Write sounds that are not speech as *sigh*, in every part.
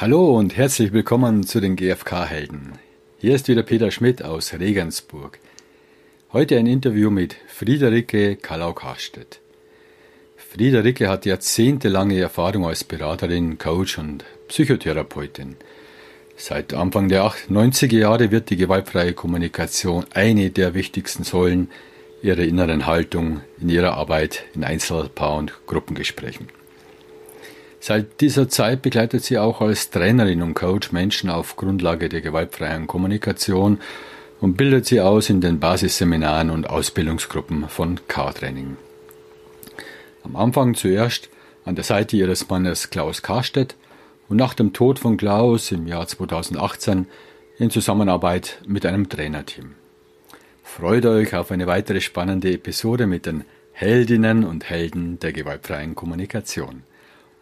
Hallo und herzlich willkommen zu den GfK-Helden. Hier ist wieder Peter Schmidt aus Regensburg. Heute ein Interview mit Friederike Kalau-Karstedt. Friederike hat jahrzehntelange Erfahrung als Beraterin, Coach und Psychotherapeutin. Seit Anfang der 90er Jahre wird die gewaltfreie Kommunikation eine der wichtigsten Säulen ihrer inneren Haltung in ihrer Arbeit in Einzel-, Paar- und Gruppengesprächen. Seit dieser Zeit begleitet sie auch als Trainerin und Coach Menschen auf Grundlage der gewaltfreien Kommunikation und bildet sie aus in den Basisseminaren und Ausbildungsgruppen von K-Training. Am Anfang zuerst an der Seite ihres Mannes Klaus Karstedt und nach dem Tod von Klaus im Jahr 2018 in Zusammenarbeit mit einem Trainerteam. Freut euch auf eine weitere spannende Episode mit den Heldinnen und Helden der gewaltfreien Kommunikation.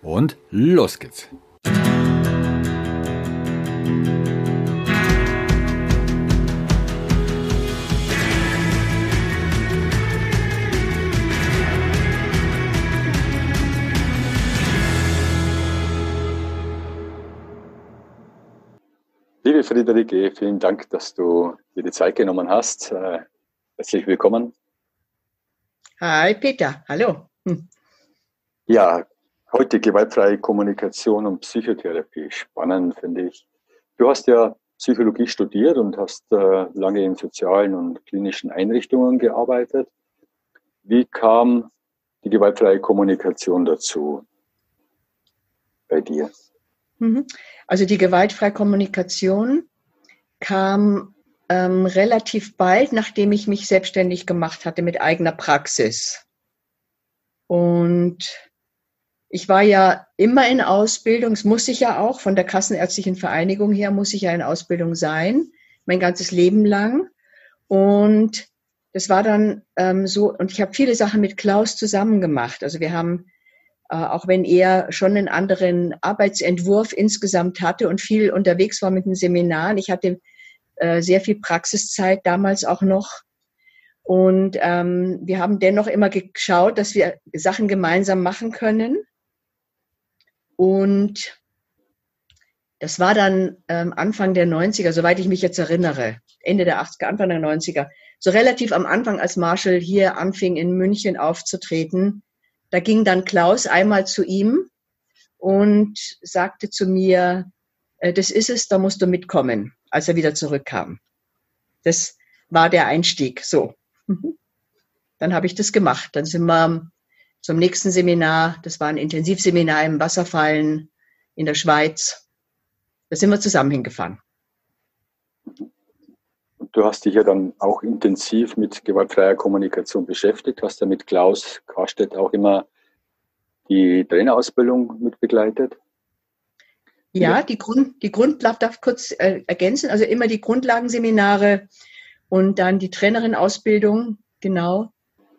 Und los geht's! Liebe Friederike, vielen Dank, dass du dir die Zeit genommen hast. Äh, herzlich willkommen. Hi Peter, hallo. Hm. Ja, Heute gewaltfreie Kommunikation und Psychotherapie. Spannend, finde ich. Du hast ja Psychologie studiert und hast äh, lange in sozialen und klinischen Einrichtungen gearbeitet. Wie kam die gewaltfreie Kommunikation dazu bei dir? Mhm. Also die gewaltfreie Kommunikation kam ähm, relativ bald, nachdem ich mich selbstständig gemacht hatte mit eigener Praxis. Und ich war ja immer in Ausbildung, das muss ich ja auch, von der Kassenärztlichen Vereinigung her muss ich ja in Ausbildung sein, mein ganzes Leben lang. Und das war dann ähm, so, und ich habe viele Sachen mit Klaus zusammen gemacht. Also wir haben, äh, auch wenn er schon einen anderen Arbeitsentwurf insgesamt hatte und viel unterwegs war mit den Seminaren, ich hatte äh, sehr viel Praxiszeit damals auch noch. Und ähm, wir haben dennoch immer geschaut, dass wir Sachen gemeinsam machen können. Und das war dann ähm, Anfang der 90er, soweit ich mich jetzt erinnere, Ende der 80er, Anfang der 90er, so relativ am Anfang, als Marshall hier anfing, in München aufzutreten. Da ging dann Klaus einmal zu ihm und sagte zu mir, äh, das ist es, da musst du mitkommen, als er wieder zurückkam. Das war der Einstieg, so. *laughs* Dann habe ich das gemacht. Dann sind wir zum nächsten Seminar. Das war ein Intensivseminar im Wasserfallen in der Schweiz. Da sind wir zusammen hingefahren. Du hast dich ja dann auch intensiv mit gewaltfreier Kommunikation beschäftigt, hast ja mit Klaus Karstedt auch immer die Trainerausbildung mit begleitet. Ja, die, Grund, die Grundlage darf kurz äh, ergänzen, also immer die Grundlagenseminare und dann die Trainerin-Ausbildung, genau.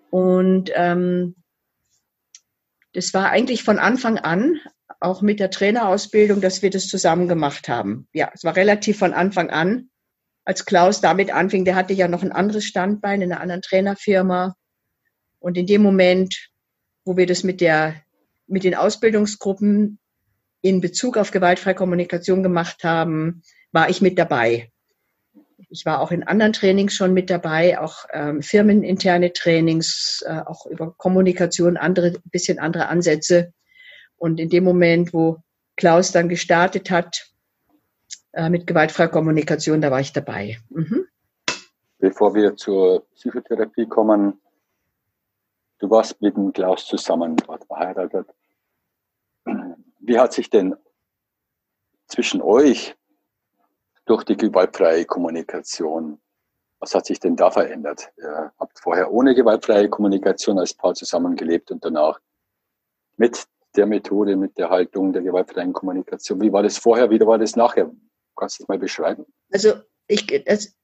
Und ähm, das war eigentlich von Anfang an, auch mit der Trainerausbildung, dass wir das zusammen gemacht haben. Ja, es war relativ von Anfang an, als Klaus damit anfing, der hatte ja noch ein anderes Standbein in einer anderen Trainerfirma. Und in dem Moment, wo wir das mit der, mit den Ausbildungsgruppen in Bezug auf gewaltfreie Kommunikation gemacht haben, war ich mit dabei. Ich war auch in anderen Trainings schon mit dabei, auch ähm, firmeninterne Trainings, äh, auch über Kommunikation, andere, bisschen andere Ansätze. Und in dem Moment, wo Klaus dann gestartet hat äh, mit gewaltfreier Kommunikation, da war ich dabei. Mhm. Bevor wir zur Psychotherapie kommen, du warst mit dem Klaus zusammen, dort verheiratet. Wie hat sich denn zwischen euch durch die gewaltfreie Kommunikation. Was hat sich denn da verändert? Ihr habt vorher ohne gewaltfreie Kommunikation als Paar zusammengelebt und danach mit der Methode, mit der Haltung der gewaltfreien Kommunikation. Wie war das vorher, wie war das nachher? Kannst du das mal beschreiben? Also, ich, es,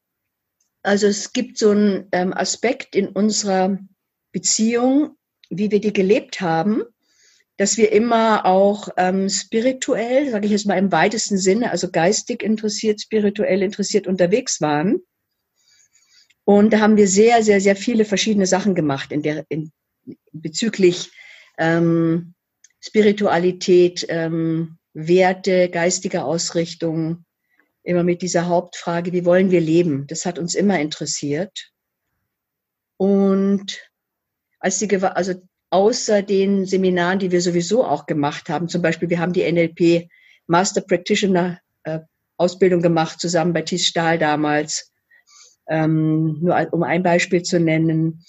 also es gibt so einen ähm, Aspekt in unserer Beziehung, wie wir die gelebt haben, dass wir immer auch ähm, spirituell, sage ich jetzt mal im weitesten Sinne, also geistig interessiert, spirituell interessiert unterwegs waren. Und da haben wir sehr, sehr, sehr viele verschiedene Sachen gemacht in der, in, bezüglich ähm, Spiritualität, ähm, Werte, geistige Ausrichtung, immer mit dieser Hauptfrage, wie wollen wir leben? Das hat uns immer interessiert. Und als die, also außer den Seminaren, die wir sowieso auch gemacht haben, zum Beispiel wir haben die NLP Master Practitioner äh, Ausbildung gemacht, zusammen bei Thies Stahl damals, ähm, nur um ein Beispiel zu nennen,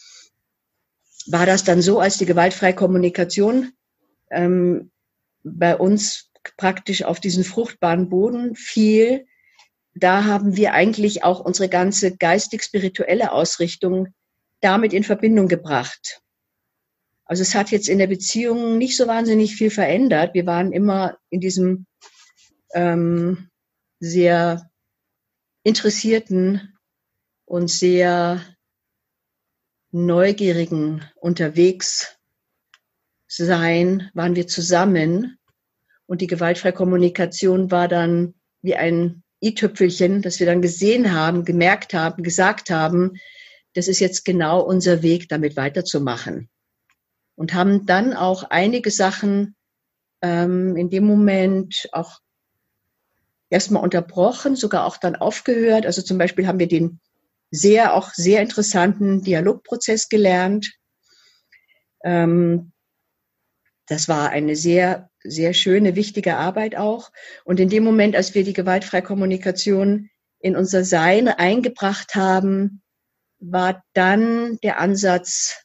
war das dann so, als die gewaltfreie Kommunikation ähm, bei uns praktisch auf diesen fruchtbaren Boden fiel, da haben wir eigentlich auch unsere ganze geistig-spirituelle Ausrichtung damit in Verbindung gebracht. Also es hat jetzt in der Beziehung nicht so wahnsinnig viel verändert. Wir waren immer in diesem ähm, sehr interessierten und sehr neugierigen unterwegs sein, waren wir zusammen. Und die gewaltfreie Kommunikation war dann wie ein i-Tüpfelchen, das wir dann gesehen haben, gemerkt haben, gesagt haben, das ist jetzt genau unser Weg, damit weiterzumachen. Und haben dann auch einige Sachen ähm, in dem Moment auch erstmal unterbrochen, sogar auch dann aufgehört. Also zum Beispiel haben wir den sehr, auch sehr interessanten Dialogprozess gelernt. Ähm, das war eine sehr, sehr schöne, wichtige Arbeit auch. Und in dem Moment, als wir die gewaltfreie Kommunikation in unser Sein eingebracht haben, war dann der Ansatz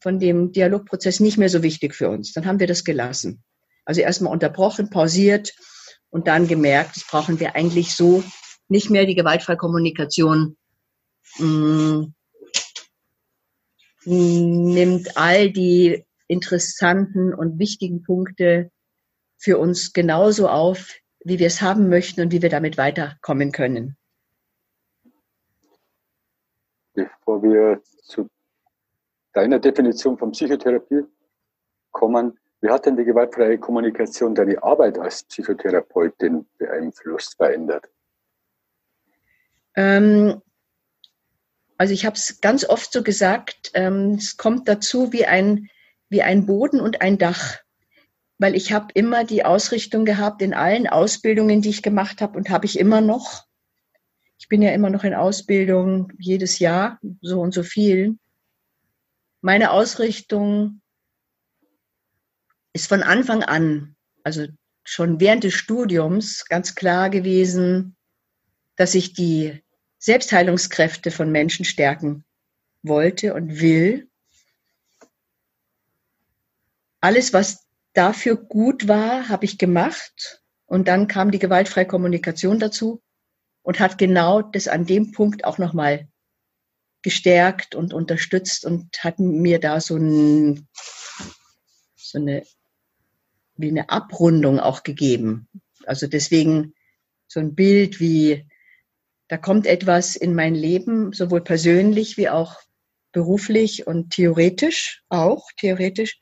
von dem Dialogprozess nicht mehr so wichtig für uns. Dann haben wir das gelassen. Also erstmal unterbrochen, pausiert und dann gemerkt, das brauchen wir eigentlich so nicht mehr. Die gewaltfreie Kommunikation mh, mm, nimmt all die interessanten und wichtigen Punkte für uns genauso auf, wie wir es haben möchten und wie wir damit weiterkommen können. Bevor wir zu deiner Definition von Psychotherapie kommen, wie hat denn die gewaltfreie Kommunikation deine Arbeit als Psychotherapeutin beeinflusst, verändert? Ähm, also ich habe es ganz oft so gesagt, ähm, es kommt dazu wie ein, wie ein Boden und ein Dach. Weil ich habe immer die Ausrichtung gehabt in allen Ausbildungen, die ich gemacht habe und habe ich immer noch. Ich bin ja immer noch in Ausbildung jedes Jahr, so und so viel. Meine Ausrichtung ist von Anfang an, also schon während des Studiums, ganz klar gewesen, dass ich die Selbstheilungskräfte von Menschen stärken wollte und will. Alles, was dafür gut war, habe ich gemacht. Und dann kam die gewaltfreie Kommunikation dazu und hat genau das an dem Punkt auch nochmal gestärkt und unterstützt und hat mir da so, ein, so eine wie eine Abrundung auch gegeben. Also deswegen so ein Bild wie, da kommt etwas in mein Leben, sowohl persönlich wie auch beruflich und theoretisch auch, theoretisch.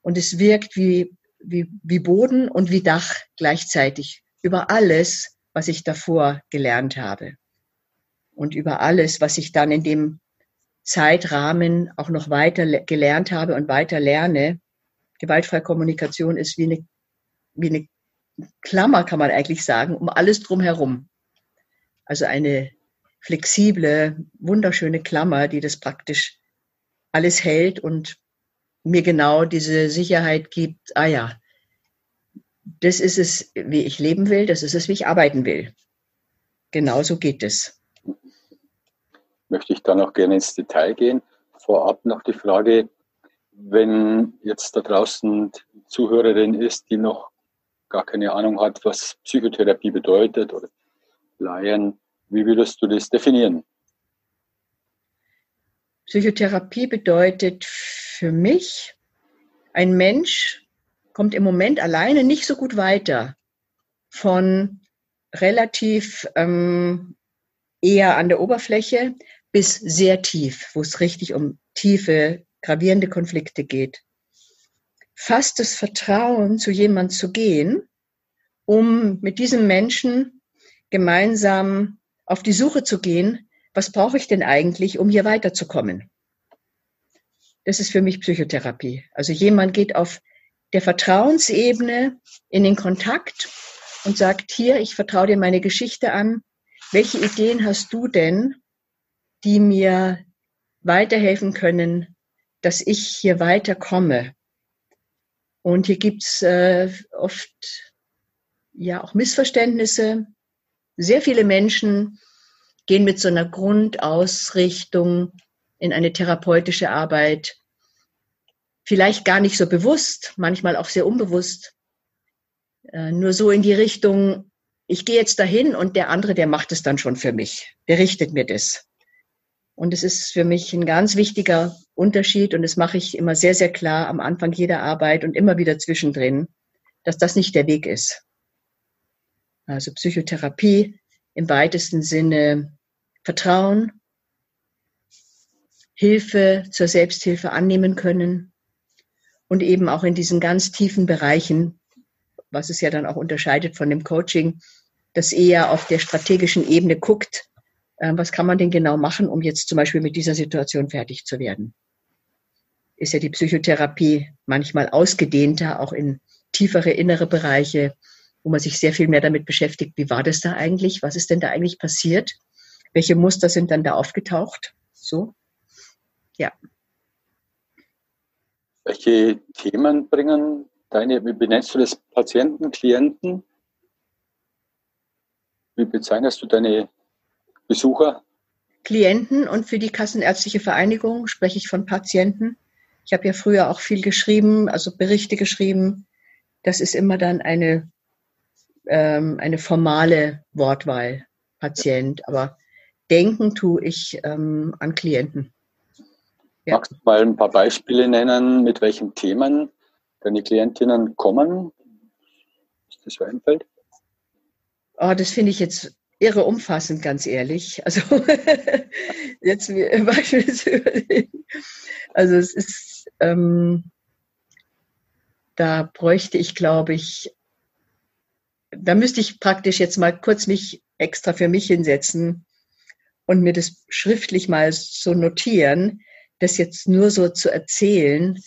Und es wirkt wie, wie, wie Boden und wie Dach gleichzeitig über alles, was ich davor gelernt habe. Und über alles, was ich dann in dem Zeitrahmen auch noch weiter gelernt habe und weiter lerne, gewaltfreie Kommunikation ist wie eine, wie eine Klammer, kann man eigentlich sagen, um alles drumherum. Also eine flexible, wunderschöne Klammer, die das praktisch alles hält und mir genau diese Sicherheit gibt, ah ja, das ist es, wie ich leben will, das ist es, wie ich arbeiten will. Genauso geht es. Möchte ich da noch gerne ins Detail gehen. Vorab noch die Frage, wenn jetzt da draußen Zuhörerin ist, die noch gar keine Ahnung hat, was Psychotherapie bedeutet oder Laien, wie würdest du das definieren? Psychotherapie bedeutet für mich, ein Mensch kommt im Moment alleine nicht so gut weiter von relativ ähm, eher an der Oberfläche bis sehr tief, wo es richtig um tiefe gravierende Konflikte geht. Fast das Vertrauen, zu jemand zu gehen, um mit diesem Menschen gemeinsam auf die Suche zu gehen, was brauche ich denn eigentlich, um hier weiterzukommen? Das ist für mich Psychotherapie. Also jemand geht auf der Vertrauensebene in den Kontakt und sagt, hier, ich vertraue dir meine Geschichte an. Welche Ideen hast du denn, die mir weiterhelfen können, dass ich hier weiterkomme? Und hier gibt's äh, oft ja auch Missverständnisse. Sehr viele Menschen gehen mit so einer Grundausrichtung in eine therapeutische Arbeit, vielleicht gar nicht so bewusst, manchmal auch sehr unbewusst, äh, nur so in die Richtung, ich gehe jetzt dahin und der andere, der macht es dann schon für mich, der richtet mir das. Und es ist für mich ein ganz wichtiger Unterschied und das mache ich immer sehr, sehr klar am Anfang jeder Arbeit und immer wieder zwischendrin, dass das nicht der Weg ist. Also Psychotherapie im weitesten Sinne Vertrauen, Hilfe zur Selbsthilfe annehmen können und eben auch in diesen ganz tiefen Bereichen, was es ja dann auch unterscheidet von dem Coaching, das eher auf der strategischen Ebene guckt, was kann man denn genau machen, um jetzt zum Beispiel mit dieser Situation fertig zu werden. Ist ja die Psychotherapie manchmal ausgedehnter, auch in tiefere innere Bereiche, wo man sich sehr viel mehr damit beschäftigt, wie war das da eigentlich, was ist denn da eigentlich passiert welche Muster sind dann da aufgetaucht? So, ja. Welche Themen bringen deine, wie benennst du das, Patienten, Klienten? Wie bezeichnest du deine Besucher? Klienten und für die Kassenärztliche Vereinigung spreche ich von Patienten. Ich habe ja früher auch viel geschrieben, also Berichte geschrieben. Das ist immer dann eine, ähm, eine formale Wortwahl, Patient. Aber denken tue ich ähm, an Klienten. Ja. Magst du mal ein paar Beispiele nennen, mit welchen Themen deine Klientinnen kommen? Ist das so einfällt? Oh, das finde ich jetzt irre umfassend, ganz ehrlich. Also *laughs* jetzt *laughs* beispielsweise, also es ist, ähm, da bräuchte ich, glaube ich, da müsste ich praktisch jetzt mal kurz mich extra für mich hinsetzen und mir das schriftlich mal so notieren, das jetzt nur so zu erzählen,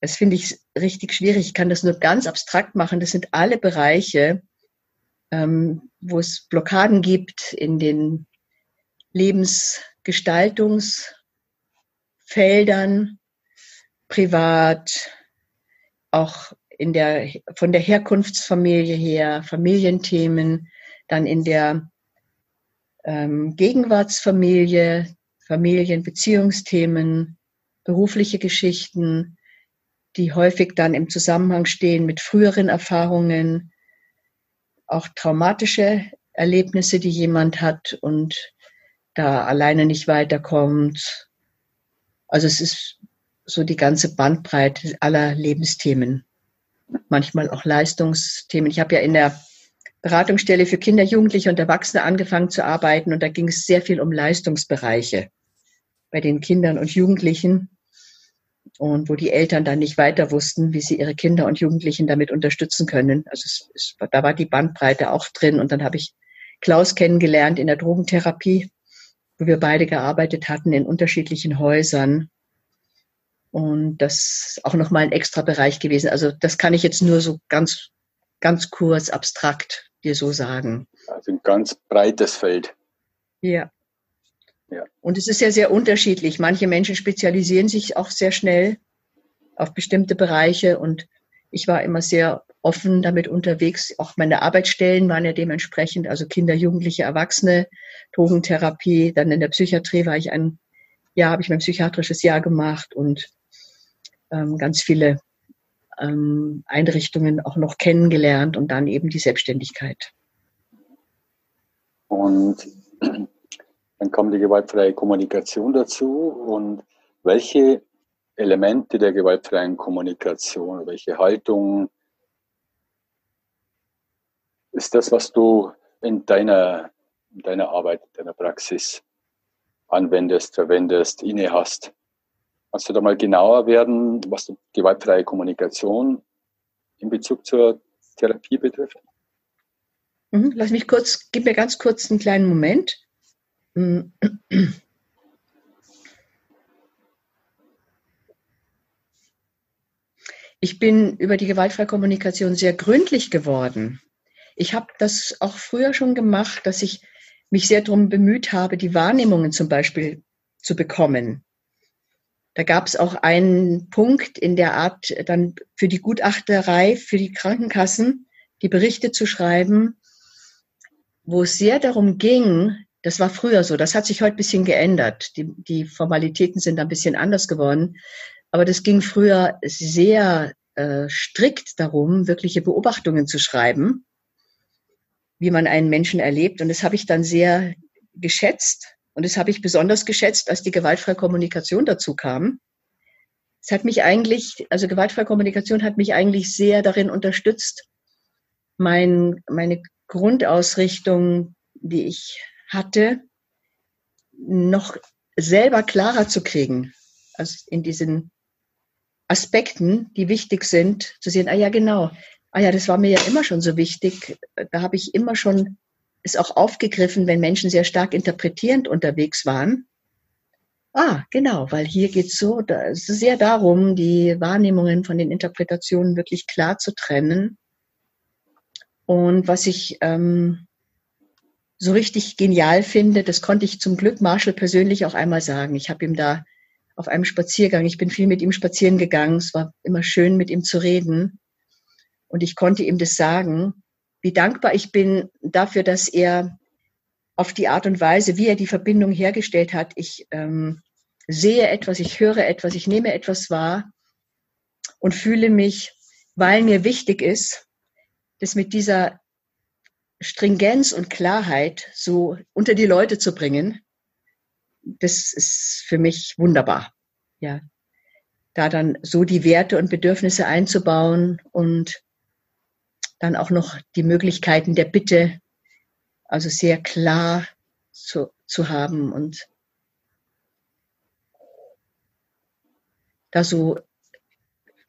das finde ich richtig schwierig. Ich kann das nur ganz abstrakt machen. Das sind alle Bereiche, ähm, wo es Blockaden gibt in den Lebensgestaltungsfeldern, privat, auch in der, von der Herkunftsfamilie her, Familienthemen, dann in der ähm, Gegenwartsfamilie, Familienbeziehungsthemen, berufliche Geschichten, die häufig dann im Zusammenhang stehen mit früheren Erfahrungen, auch traumatische Erlebnisse, die jemand hat und da alleine nicht weiterkommt. Also es ist so die ganze Bandbreite aller Lebensthemen. Manchmal auch Leistungsthemen. Ich habe ja in der Beratungsstelle für Kinder, Jugendliche und Erwachsene angefangen zu arbeiten und da ging es sehr viel um Leistungsbereiche bei den Kindern und Jugendlichen und wo die Eltern dann nicht weiter wussten, wie sie ihre Kinder und Jugendlichen damit unterstützen können. Also es, es, da war die Bandbreite auch drin und dann habe ich Klaus kennengelernt in der Drogentherapie, wo wir beide gearbeitet hatten in unterschiedlichen Häusern. Und das ist auch nochmal ein extra Bereich gewesen. Also das kann ich jetzt nur so ganz, ganz kurz, abstrakt dir so sagen. Also ein ganz breites Feld. Ja. Ja. Und es ist ja sehr unterschiedlich. Manche Menschen spezialisieren sich auch sehr schnell auf bestimmte Bereiche und ich war immer sehr offen damit unterwegs. Auch meine Arbeitsstellen waren ja dementsprechend, also Kinder, Jugendliche, Erwachsene, Drogentherapie. Dann in der Psychiatrie war ich ein Jahr, habe ich mein psychiatrisches Jahr gemacht und ähm, ganz viele ähm, Einrichtungen auch noch kennengelernt und dann eben die Selbstständigkeit. Und dann kommt die gewaltfreie Kommunikation dazu. Und welche Elemente der gewaltfreien Kommunikation, welche Haltung ist das, was du in deiner, in deiner Arbeit, in deiner Praxis anwendest, verwendest, inne hast? Kannst du da mal genauer werden, was die gewaltfreie Kommunikation in Bezug zur Therapie betrifft? Mhm, lass mich kurz, gib mir ganz kurz einen kleinen Moment. Ich bin über die gewaltfreie Kommunikation sehr gründlich geworden. Ich habe das auch früher schon gemacht, dass ich mich sehr darum bemüht habe, die Wahrnehmungen zum Beispiel zu bekommen. Da gab es auch einen Punkt in der Art, dann für die Gutachterei, für die Krankenkassen, die Berichte zu schreiben, wo es sehr darum ging, das war früher so, das hat sich heute ein bisschen geändert. Die, die Formalitäten sind ein bisschen anders geworden. Aber das ging früher sehr äh, strikt darum, wirkliche Beobachtungen zu schreiben, wie man einen Menschen erlebt. Und das habe ich dann sehr geschätzt. Und das habe ich besonders geschätzt, als die gewaltfreie Kommunikation dazu kam. Es hat mich eigentlich, also gewaltfreie Kommunikation hat mich eigentlich sehr darin unterstützt, mein, meine Grundausrichtung, die ich hatte, noch selber klarer zu kriegen. Also in diesen Aspekten, die wichtig sind, zu sehen, ah ja, genau, ah ja, das war mir ja immer schon so wichtig. Da habe ich immer schon es auch aufgegriffen, wenn Menschen sehr stark interpretierend unterwegs waren. Ah, genau, weil hier geht es so da, sehr darum, die Wahrnehmungen von den Interpretationen wirklich klar zu trennen. Und was ich ähm, so richtig genial finde, das konnte ich zum Glück Marshall persönlich auch einmal sagen. Ich habe ihm da auf einem Spaziergang, ich bin viel mit ihm spazieren gegangen, es war immer schön mit ihm zu reden. Und ich konnte ihm das sagen, wie dankbar ich bin dafür, dass er auf die Art und Weise, wie er die Verbindung hergestellt hat, ich ähm, sehe etwas, ich höre etwas, ich nehme etwas wahr und fühle mich, weil mir wichtig ist, das mit dieser Stringenz und Klarheit so unter die Leute zu bringen, das ist für mich wunderbar. Ja, da dann so die Werte und Bedürfnisse einzubauen und dann auch noch die Möglichkeiten der Bitte, also sehr klar zu, zu haben und da so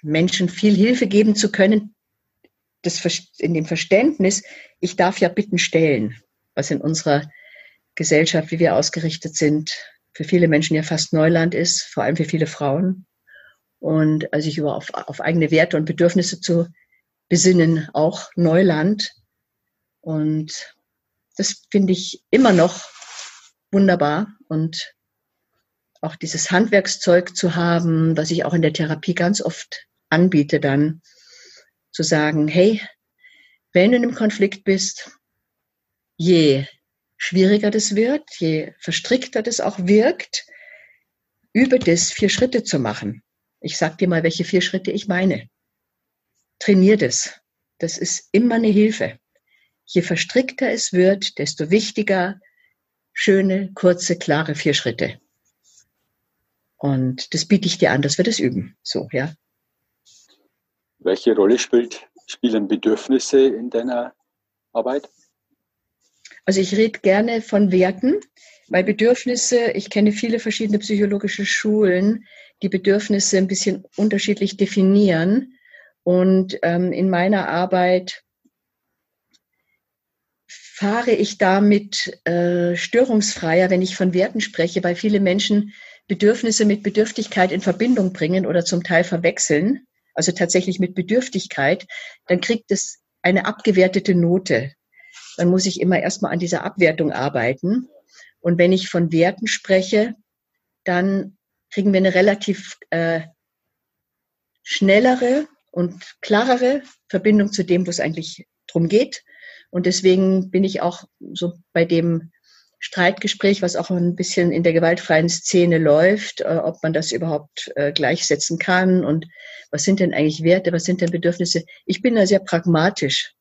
Menschen viel Hilfe geben zu können, das in dem Verständnis, ich darf ja Bitten stellen, was in unserer Gesellschaft, wie wir ausgerichtet sind, für viele Menschen ja fast Neuland ist, vor allem für viele Frauen. Und also sich über auf, auf eigene Werte und Bedürfnisse zu besinnen, auch Neuland. Und das finde ich immer noch wunderbar. Und auch dieses Handwerkszeug zu haben, was ich auch in der Therapie ganz oft anbiete, dann zu sagen, hey, wenn du in einem Konflikt bist, je schwieriger das wird, je verstrickter das auch wirkt, übe das, vier Schritte zu machen. Ich sag dir mal, welche vier Schritte ich meine. Trainier das. Das ist immer eine Hilfe. Je verstrickter es wird, desto wichtiger schöne, kurze, klare vier Schritte. Und das biete ich dir an, dass wir das üben. So, ja. Welche Rolle spielt, spielen Bedürfnisse in deiner Arbeit? Also ich rede gerne von Werten, weil Bedürfnisse, ich kenne viele verschiedene psychologische Schulen, die Bedürfnisse ein bisschen unterschiedlich definieren. Und ähm, in meiner Arbeit fahre ich damit äh, störungsfreier, wenn ich von Werten spreche, weil viele Menschen Bedürfnisse mit Bedürftigkeit in Verbindung bringen oder zum Teil verwechseln, also tatsächlich mit Bedürftigkeit, dann kriegt es eine abgewertete Note dann muss ich immer erstmal an dieser Abwertung arbeiten. Und wenn ich von Werten spreche, dann kriegen wir eine relativ äh, schnellere und klarere Verbindung zu dem, wo es eigentlich drum geht. Und deswegen bin ich auch so bei dem Streitgespräch, was auch ein bisschen in der gewaltfreien Szene läuft, äh, ob man das überhaupt äh, gleichsetzen kann und was sind denn eigentlich Werte, was sind denn Bedürfnisse. Ich bin da sehr pragmatisch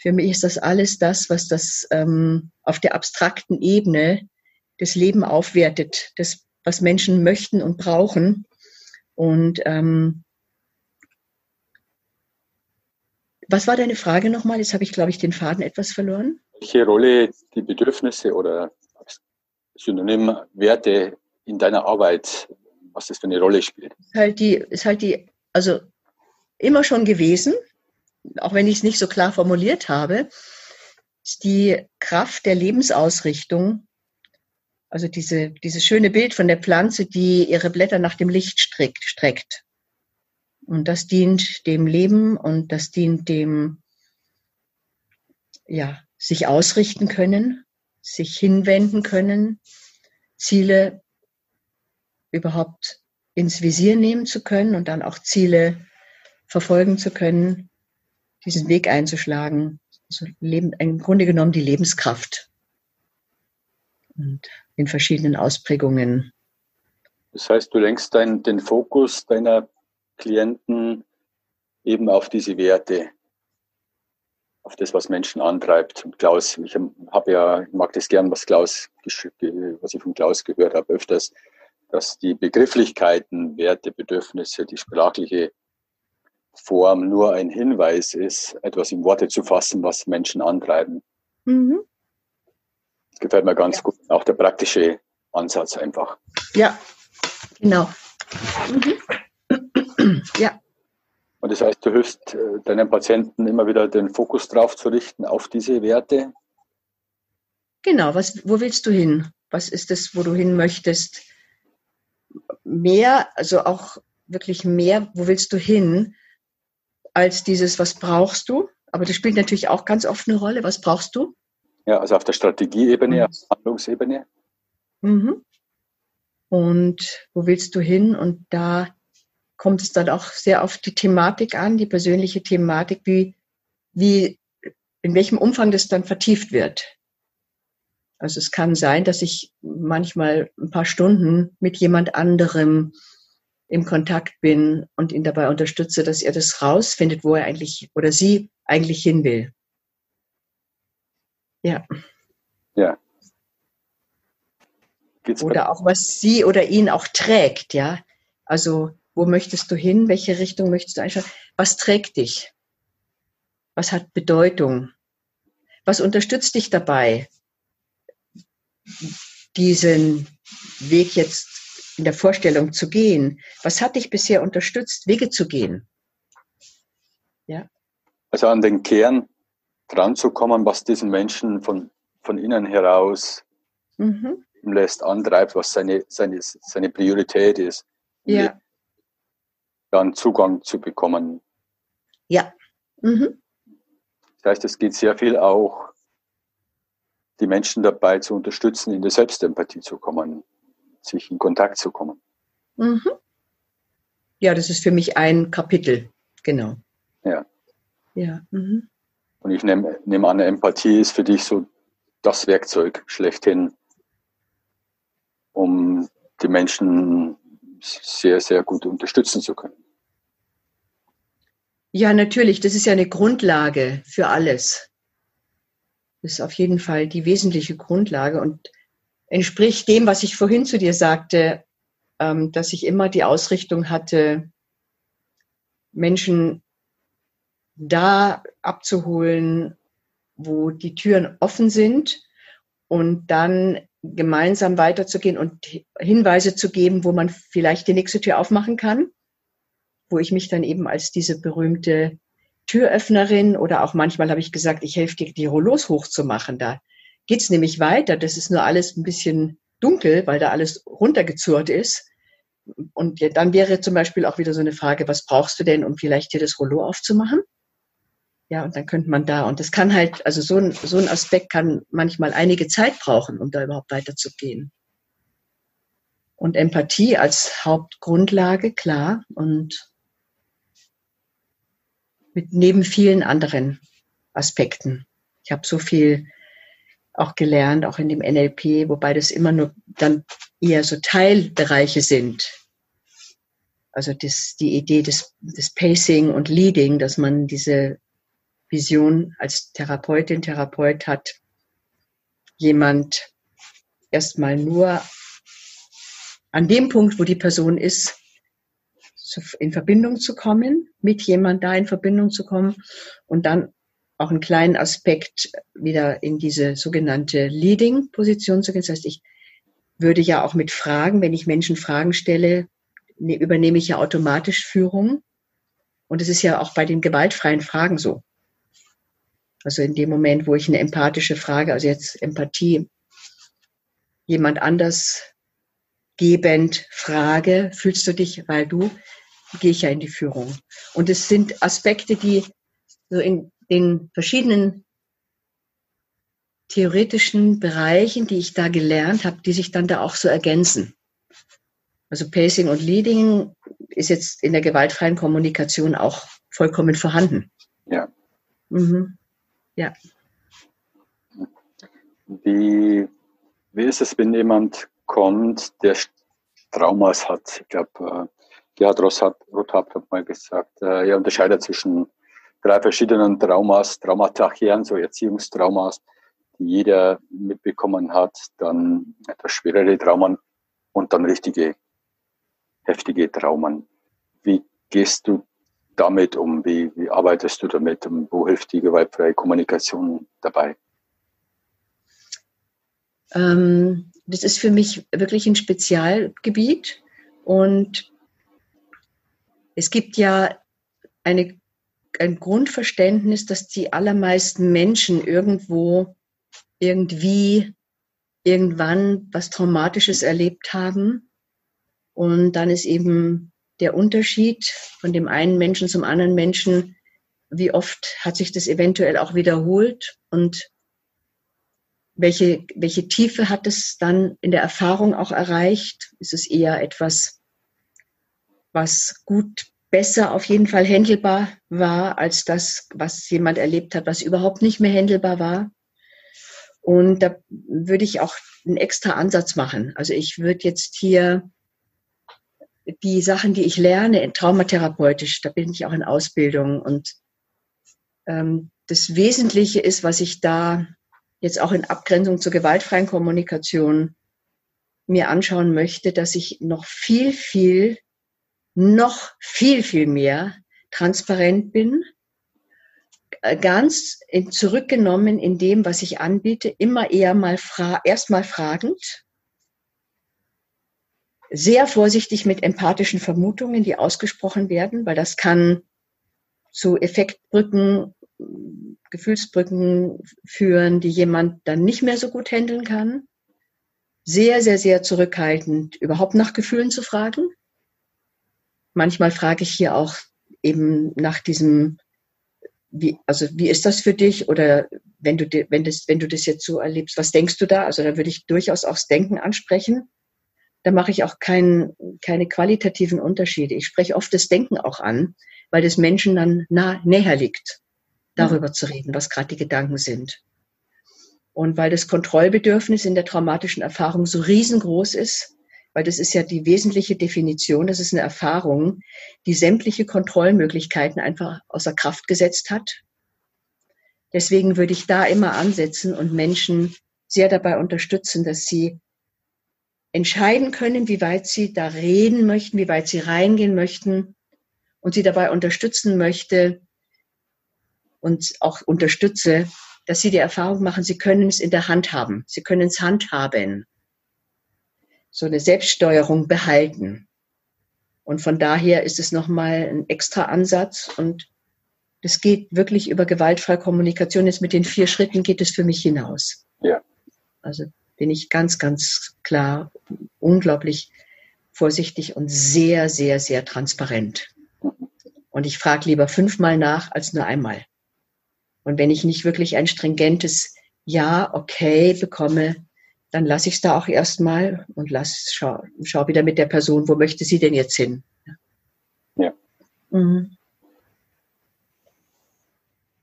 für mich ist das alles das, was das ähm, auf der abstrakten Ebene das Leben aufwertet, das, was Menschen möchten und brauchen. Und ähm, was war deine Frage nochmal? Jetzt habe ich, glaube ich, den Faden etwas verloren. Welche Rolle die Bedürfnisse oder Synonym Werte in deiner Arbeit, was das für eine Rolle spielt? Ist halt die, ist halt die, also immer schon gewesen auch wenn ich es nicht so klar formuliert habe, ist die Kraft der Lebensausrichtung, also diese, dieses schöne Bild von der Pflanze, die ihre Blätter nach dem Licht streckt. streckt. Und das dient dem Leben und das dient dem, ja, sich ausrichten können, sich hinwenden können, Ziele überhaupt ins Visier nehmen zu können und dann auch Ziele verfolgen zu können, diesen Weg einzuschlagen. Also im Grunde genommen die Lebenskraft. Und in verschiedenen Ausprägungen. Das heißt, du lenkst dein, den Fokus deiner Klienten eben auf diese Werte, auf das, was Menschen antreibt. Und Klaus, ich habe ja, mag das gern, was Klaus, was ich von Klaus gehört habe, öfters, dass die Begrifflichkeiten, Werte, Bedürfnisse, die sprachliche Form nur ein Hinweis ist, etwas in Worte zu fassen, was Menschen antreiben. Mhm. Das gefällt mir ganz ja. gut. Auch der praktische Ansatz einfach. Ja, genau. Mhm. ja. Und das heißt, du hilfst äh, deinen Patienten immer wieder den Fokus drauf zu richten, auf diese Werte? Genau, was, wo willst du hin? Was ist das, wo du hin möchtest? Mehr, also auch wirklich mehr, wo willst du hin, als dieses, was brauchst du? Aber das spielt natürlich auch ganz oft eine Rolle. Was brauchst du? Ja, also auf der Strategieebene, mhm. auf der Handlungsebene. Mhm. Und wo willst du hin? Und da kommt es dann auch sehr auf die Thematik an, die persönliche Thematik, wie, wie, in welchem Umfang das dann vertieft wird. Also es kann sein, dass ich manchmal ein paar Stunden mit jemand anderem im Kontakt bin und ihn dabei unterstütze, dass er das rausfindet, wo er eigentlich oder sie eigentlich hin will. Ja. Ja. Geht's oder auch was sie oder ihn auch trägt, ja. Also, wo möchtest du hin? Welche Richtung möchtest du einschlagen? Was trägt dich? Was hat Bedeutung? Was unterstützt dich dabei, diesen Weg jetzt in der Vorstellung zu gehen? Was hat dich bisher unterstützt, Wege zu gehen? Ja. Also an den Kern dran zu kommen, was diesen Menschen von, von innen heraus mhm. lässt, antreibt, was seine, seine, seine Priorität ist. Ja. Dann Zugang zu bekommen. Ja. Mhm. Das heißt, es geht sehr viel auch, die Menschen dabei zu unterstützen, in die Selbstempathie zu kommen, sich in Kontakt zu kommen. Mhm. Ja, das ist für mich ein Kapitel, genau. Ja. Ja. Mhm. Und ich nehme, nehme an, Empathie ist für dich so das Werkzeug schlechthin, um die Menschen sehr, sehr gut unterstützen zu können. Ja, natürlich. Das ist ja eine Grundlage für alles. Das ist auf jeden Fall die wesentliche Grundlage und entspricht dem, was ich vorhin zu dir sagte, ähm, dass ich immer die Ausrichtung hatte, Menschen da abzuholen, wo die Türen offen sind und dann gemeinsam weiterzugehen und Hinweise zu geben, wo man vielleicht die nächste Tür aufmachen kann, wo ich mich dann eben als diese berühmte Türöffnerin oder auch manchmal habe ich gesagt, ich helfe dir, die Rollos hochzumachen. Da geht's nämlich weiter. Das ist nur alles ein bisschen dunkel, weil da alles runtergezurrt ist. Und dann wäre zum Beispiel auch wieder so eine Frage, was brauchst du denn, um vielleicht dir das Rollo aufzumachen? Ja, und dann könnte man da, und das kann halt, also so ein, so ein Aspekt kann manchmal einige Zeit brauchen, um da überhaupt weiterzugehen. Und Empathie als Hauptgrundlage, klar, und mit neben vielen anderen Aspekten. Ich habe so viel auch gelernt, auch in dem NLP, wobei das immer nur dann eher so Teilbereiche sind. Also das, die Idee des, des Pacing und Leading, dass man diese Vision als Therapeutin, Therapeut hat jemand erstmal nur an dem Punkt, wo die Person ist, in Verbindung zu kommen, mit jemand da in Verbindung zu kommen und dann auch einen kleinen Aspekt wieder in diese sogenannte Leading-Position zu gehen. Das heißt, ich würde ja auch mit Fragen, wenn ich Menschen Fragen stelle, ne, übernehme ich ja automatisch Führung. Und es ist ja auch bei den gewaltfreien Fragen so. Also in dem Moment, wo ich eine empathische Frage, also jetzt Empathie, jemand anders gebend frage, fühlst du dich, weil du gehe ich ja in die Führung. Und es sind Aspekte, die so in den verschiedenen theoretischen Bereichen, die ich da gelernt habe, die sich dann da auch so ergänzen. Also Pacing und Leading ist jetzt in der gewaltfreien Kommunikation auch vollkommen vorhanden. Ja. Mhm. Ja. Wie, wie ist es, wenn jemand kommt, der Traumas hat? Ich glaube, äh, Gerhard Rothab hat mal gesagt, äh, er unterscheidet zwischen drei verschiedenen Traumas, Traumatachieren, so Erziehungstraumas, die jeder mitbekommen hat, dann etwas schwerere Traumen und dann richtige heftige Traumen. Wie gehst du damit um? Wie, wie arbeitest du damit? Und wo hilft die gewaltfreie Kommunikation dabei? Ähm, das ist für mich wirklich ein Spezialgebiet und es gibt ja eine, ein Grundverständnis, dass die allermeisten Menschen irgendwo, irgendwie, irgendwann was Traumatisches erlebt haben. Und dann ist eben der Unterschied von dem einen Menschen zum anderen Menschen, wie oft hat sich das eventuell auch wiederholt und welche, welche Tiefe hat es dann in der Erfahrung auch erreicht? Ist es eher etwas, was gut, besser auf jeden Fall händelbar war, als das, was jemand erlebt hat, was überhaupt nicht mehr händelbar war? Und da würde ich auch einen extra Ansatz machen. Also ich würde jetzt hier die Sachen, die ich lerne, traumatherapeutisch, da bin ich auch in Ausbildung und ähm, das Wesentliche ist, was ich da jetzt auch in Abgrenzung zur gewaltfreien Kommunikation mir anschauen möchte, dass ich noch viel, viel, noch viel, viel mehr transparent bin, äh, ganz zurückgenommen in dem, was ich anbiete, immer eher mal fra erstmal fragend, sehr vorsichtig mit empathischen Vermutungen, die ausgesprochen werden, weil das kann zu Effektbrücken Gefühlsbrücken führen, die jemand dann nicht mehr so gut handeln kann. Sehr, sehr, sehr zurückhaltend, überhaupt nach Gefühlen zu fragen. Manchmal frage ich hier auch eben nach diesem, wie, also wie ist das für dich? Oder wenn du, wenn, das, wenn du das jetzt so erlebst, was denkst du da? Also da würde ich durchaus aufs Denken ansprechen. Da mache ich auch kein, keine qualitativen Unterschiede. Ich spreche oft das Denken auch an, weil das Menschen dann nah, näher liegt darüber zu reden, was gerade die Gedanken sind. Und weil das Kontrollbedürfnis in der traumatischen Erfahrung so riesengroß ist, weil das ist ja die wesentliche Definition, das ist eine Erfahrung, die sämtliche Kontrollmöglichkeiten einfach außer Kraft gesetzt hat. Deswegen würde ich da immer ansetzen und Menschen sehr dabei unterstützen, dass sie entscheiden können, wie weit sie da reden möchten, wie weit sie reingehen möchten und sie dabei unterstützen möchte, und auch unterstütze, dass sie die Erfahrung machen, sie können es in der Hand haben. Sie können es handhaben. So eine Selbststeuerung behalten. Und von daher ist es nochmal ein extra Ansatz und das geht wirklich über gewaltfreie Kommunikation. Jetzt mit den vier Schritten geht es für mich hinaus. Ja. Also bin ich ganz, ganz klar, unglaublich vorsichtig und sehr, sehr, sehr transparent. Und ich frage lieber fünfmal nach als nur einmal. Und wenn ich nicht wirklich ein stringentes Ja, okay bekomme, dann lasse ich es da auch erstmal und lass, schau, schau wieder mit der Person, wo möchte sie denn jetzt hin? Ja. Mhm.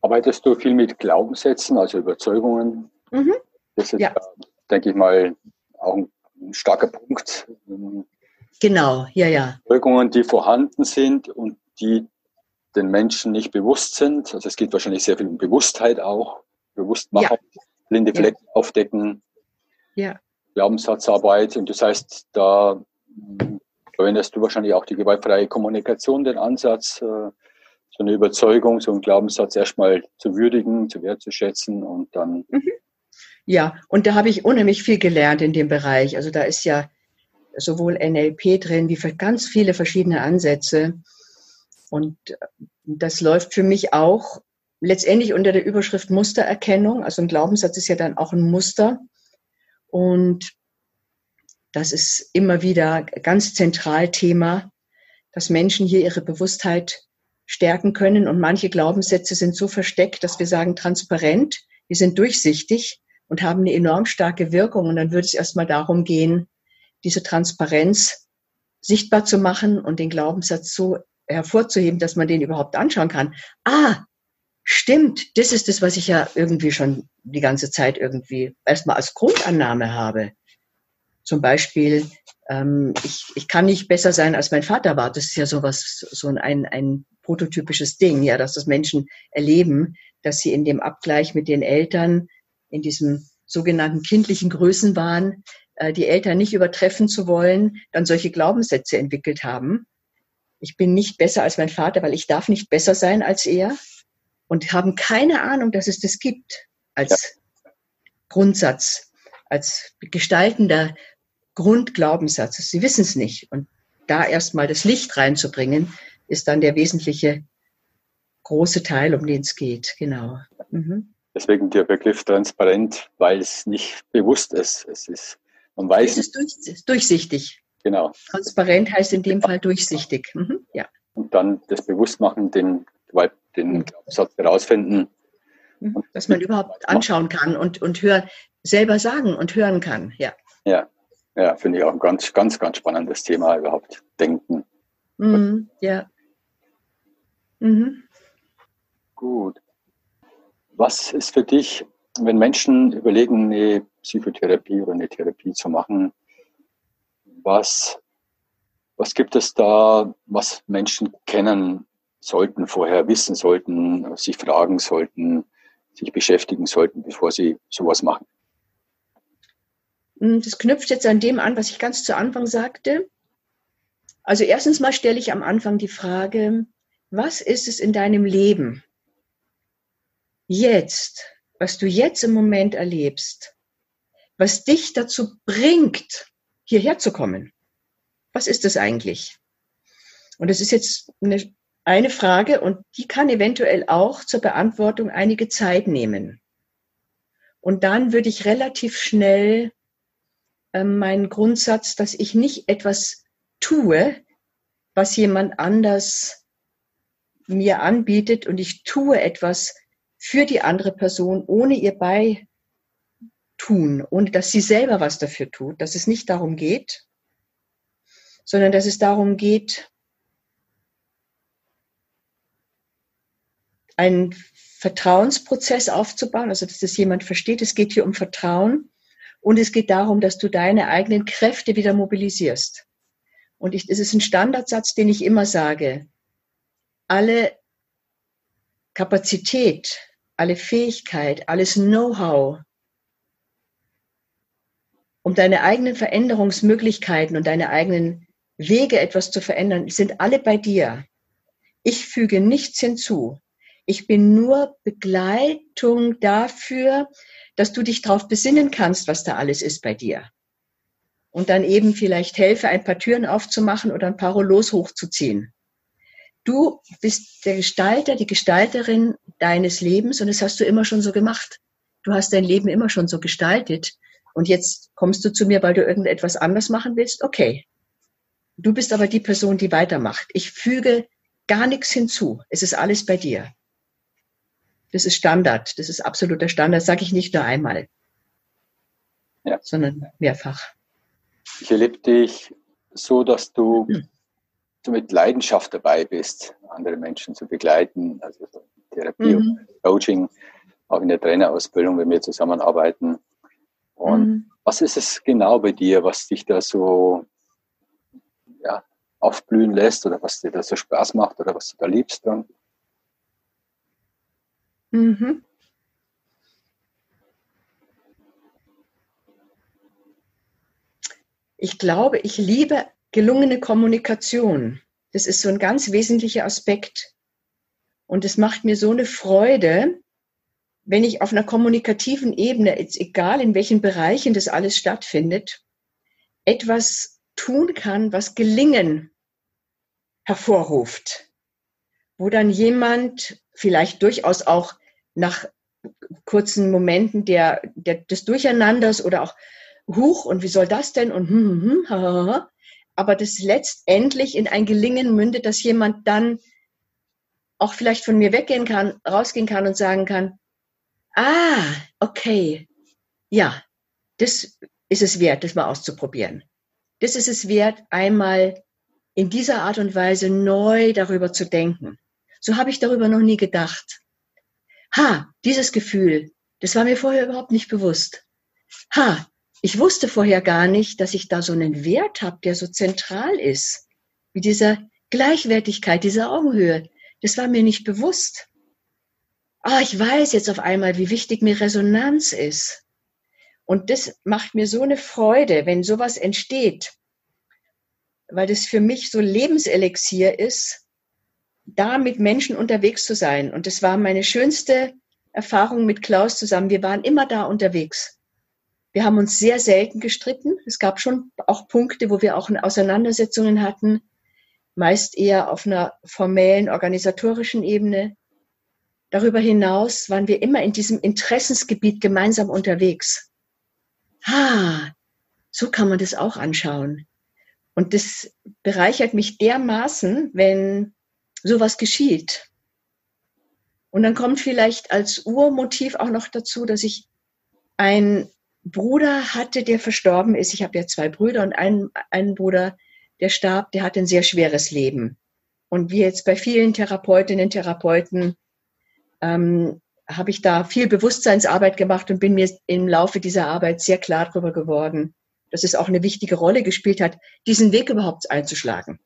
Arbeitest du viel mit Glaubenssätzen, also Überzeugungen? Mhm. Das ist, ja. denke ich mal, auch ein, starker Punkt. Genau, ja, ja. Überzeugungen, die vorhanden sind und die den Menschen nicht bewusst sind. Also es geht wahrscheinlich sehr viel um Bewusstheit auch, Bewusstmachung, ja. blinde Flecken ja. aufdecken, ja. Glaubenssatzarbeit. Und das heißt, da verwendest du wahrscheinlich auch die gewaltfreie Kommunikation, den Ansatz, äh, so eine Überzeugung, so einen Glaubenssatz erstmal zu würdigen, zu wertzuschätzen und dann. Mhm. Ja, und da habe ich unheimlich viel gelernt in dem Bereich. Also da ist ja sowohl NLP drin wie für ganz viele verschiedene Ansätze. Und äh, das läuft für mich auch letztendlich unter der Überschrift Mustererkennung. Also ein Glaubenssatz ist ja dann auch ein Muster. Und das ist immer wieder ganz zentral Thema, dass Menschen hier ihre Bewusstheit stärken können. Und manche Glaubenssätze sind so versteckt, dass wir sagen transparent, die sind durchsichtig und haben eine enorm starke Wirkung. Und dann würde es erstmal darum gehen, diese Transparenz sichtbar zu machen und den Glaubenssatz so hervorzuheben, dass man den überhaupt anschauen kann. Ah, stimmt, das ist das, was ich ja irgendwie schon die ganze Zeit irgendwie erstmal als Grundannahme habe. Zum Beispiel, ähm, ich, ich kann nicht besser sein, als mein Vater war. Das ist ja sowas, so ein, ein prototypisches Ding, ja, dass das Menschen erleben, dass sie in dem Abgleich mit den Eltern, in diesem sogenannten kindlichen Größenwahn, äh, die Eltern nicht übertreffen zu wollen, dann solche Glaubenssätze entwickelt haben. Ich bin nicht besser als mein Vater, weil ich darf nicht besser sein als er und haben keine Ahnung, dass es das gibt als ja. Grundsatz, als gestaltender Grundglaubenssatz. Sie wissen es nicht. Und da erstmal das Licht reinzubringen, ist dann der wesentliche große Teil, um den es geht. Genau. Mhm. Deswegen der Begriff transparent, weil es nicht bewusst ist. Es ist, man weiß. Es ist durch, durchsichtig. Genau. Transparent heißt in dem Fall durchsichtig. Mhm. Ja. Und dann das Bewusstmachen, den, den. Glaubenssatz herausfinden. Mhm. Dass man überhaupt anschauen kann und, und hören, selber sagen und hören kann. Ja. Ja, ja finde ich auch ein ganz, ganz, ganz spannendes Thema überhaupt. Denken. Mhm. Ja. Mhm. Gut. Was ist für dich, wenn Menschen überlegen, eine Psychotherapie oder eine Therapie zu machen, was, was gibt es da, was Menschen kennen sollten, vorher wissen sollten, sich fragen sollten, sich beschäftigen sollten, bevor sie sowas machen? Hm, das knüpft jetzt an dem an, was ich ganz zu Anfang sagte. Also erstens mal stelle ich am Anfang die Frage, was ist es in deinem Leben jetzt, was du jetzt im Moment erlebst, was dich dazu bringt, hierher zu kommen? Was ist es eigentlich? Und das ist jetzt eine, eine Frage und die kann eventuell auch zur Beantwortung einige Zeit nehmen. Und dann würde ich relativ schnell äh, meinen Grundsatz, dass ich nicht etwas tue, was jemand anders mir anbietet und ich tue etwas für die andere Person, ohne ihr beitun, ohne dass sie selber was dafür tut, dass es nicht darum geht, sondern dass es darum geht, einen Vertrauensprozess aufzubauen, also dass das jemand versteht, es geht hier um Vertrauen und es geht darum, dass du deine eigenen Kräfte wieder mobilisierst. Und ich, das ist ein Standardsatz, den ich immer sage alle Kapazität, alle Fähigkeit, alles Know-how, um deine eigenen Veränderungsmöglichkeiten und deine eigenen Wege etwas zu verändern, sind alle bei dir. Ich füge nichts hinzu. Ich bin nur Begleitung dafür, dass du dich darauf besinnen kannst, was da alles ist bei dir. Und dann eben vielleicht helfe, ein paar Türen aufzumachen oder ein paar Rollos hochzuziehen. Du bist der Gestalter, die Gestalterin deines Lebens und das hast du immer schon so gemacht. Du hast dein Leben immer schon so gestaltet. Und jetzt kommst du zu mir, weil du irgendetwas anders machen willst. Okay. Du bist aber die Person, die weitermacht. Ich füge gar nichts hinzu. Es ist alles bei dir. Das ist Standard. Das ist absoluter Standard. Sage ich nicht nur einmal, ja. sondern mehrfach. Ich erlebe dich so, dass du du mit Leidenschaft dabei bist, andere Menschen zu begleiten, also Therapie mhm. und Coaching, auch in der Trainerausbildung, wenn wir zusammenarbeiten. Und mhm. was ist es genau bei dir, was dich da so ja, aufblühen lässt oder was dir da so Spaß macht oder was du da liebst dann? Mhm. Ich glaube, ich liebe gelungene Kommunikation. Das ist so ein ganz wesentlicher Aspekt. Und es macht mir so eine Freude, wenn ich auf einer kommunikativen Ebene, egal in welchen Bereichen das alles stattfindet, etwas tun kann, was Gelingen hervorruft. Wo dann jemand vielleicht durchaus auch nach kurzen Momenten der, der, des Durcheinanders oder auch, huch, und wie soll das denn? Und hm, hm, hm, ha, ha, ha, aber das letztendlich in ein Gelingen mündet, dass jemand dann auch vielleicht von mir weggehen kann, rausgehen kann und sagen kann, ah, okay, ja, das ist es wert, das mal auszuprobieren. Das ist es wert, einmal in dieser Art und Weise neu darüber zu denken. So habe ich darüber noch nie gedacht. Ha, dieses Gefühl, das war mir vorher überhaupt nicht bewusst. Ha, ich wusste vorher gar nicht, dass ich da so einen Wert habe, der so zentral ist, wie dieser Gleichwertigkeit, diese Augenhöhe. Das war mir nicht bewusst. Ah, ich weiß jetzt auf einmal, wie wichtig mir Resonanz ist. Und das macht mir so eine Freude, wenn sowas entsteht, weil das für mich so Lebenselixier ist, da mit Menschen unterwegs zu sein. Und das war meine schönste Erfahrung mit Klaus zusammen. Wir waren immer da unterwegs. Wir haben uns sehr selten gestritten. Es gab schon auch Punkte, wo wir auch Auseinandersetzungen hatten, meist eher auf einer formellen, organisatorischen Ebene. Darüber hinaus waren wir immer in diesem Interessensgebiet gemeinsam unterwegs. Ha, so kann man das auch anschauen. Und das bereichert mich dermaßen, wenn sowas geschieht. Und dann kommt vielleicht als Urmotiv auch noch dazu, dass ich einen Bruder hatte, der verstorben ist. Ich habe ja zwei Brüder und einen, einen Bruder, der starb, der hatte ein sehr schweres Leben. Und wie jetzt bei vielen Therapeutinnen und Therapeuten ähm, habe ich da viel Bewusstseinsarbeit gemacht und bin mir im Laufe dieser Arbeit sehr klar darüber geworden, dass es auch eine wichtige Rolle gespielt hat, diesen Weg überhaupt einzuschlagen.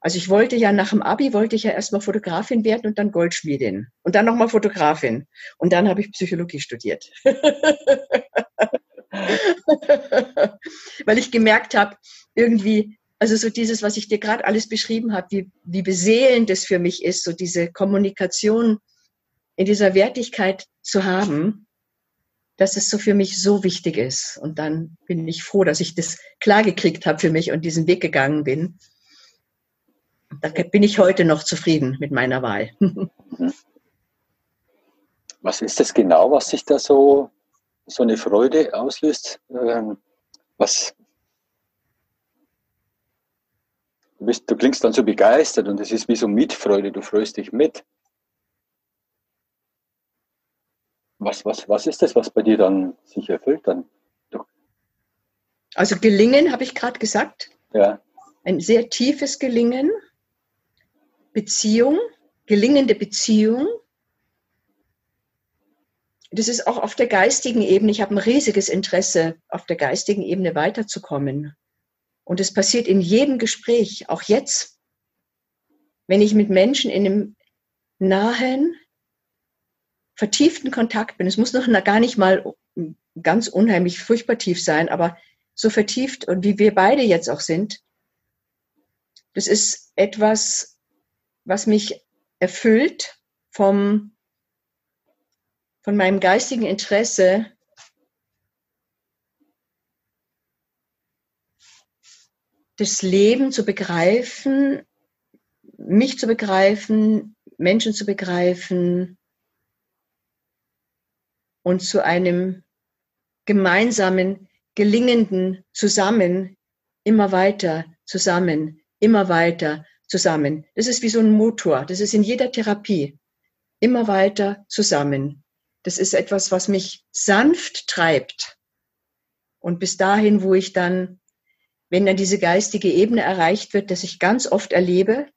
Also ich wollte ja nach dem Abi, wollte ich ja erstmal Fotografin werden und dann Goldschmiedin und dann nochmal Fotografin. Und dann habe ich Psychologie studiert. *laughs* Weil ich gemerkt habe, irgendwie, also so dieses, was ich dir gerade alles beschrieben habe, wie, wie beseelend es für mich ist, so diese Kommunikation in dieser Wertigkeit zu haben, dass es so für mich so wichtig ist. Und dann bin ich froh, dass ich das klar gekriegt habe für mich und diesen Weg gegangen bin. Da bin ich heute noch zufrieden mit meiner Wahl. *laughs* Was ist das genau, was sich da so, so eine Freude auslöst? Ähm, was, du, bist, du klingst dann so begeistert und es ist wie so Mitfreude, du freust dich mit. Was, was, was ist das, was bei dir dann sich erfüllt dann? Also gelingen, habe ich gerade gesagt. Ja. Ein sehr tiefes Gelingen. Beziehung, gelingende Beziehung. Das ist auch auf der geistigen Ebene. Ich habe ein riesiges Interesse, auf der geistigen Ebene weiterzukommen. Und es passiert in jedem Gespräch, auch jetzt, wenn ich mit Menschen in einem nahen, vertieften Kontakt bin. Es muss noch gar nicht mal ganz unheimlich furchtbar tief sein, aber so vertieft und wie wir beide jetzt auch sind, das ist etwas, was mich erfüllt vom, von meinem geistigen Interesse, das Leben zu begreifen, mich zu begreifen, Menschen zu begreifen, und zu einem gemeinsamen, gelingenden Zusammen, immer weiter zusammen, immer weiter zusammen. Das ist wie so ein Motor. Das ist in jeder Therapie. Immer weiter zusammen. Das ist etwas, was mich sanft treibt. Und bis dahin, wo ich dann, wenn dann diese geistige Ebene erreicht wird, dass ich ganz oft erlebe,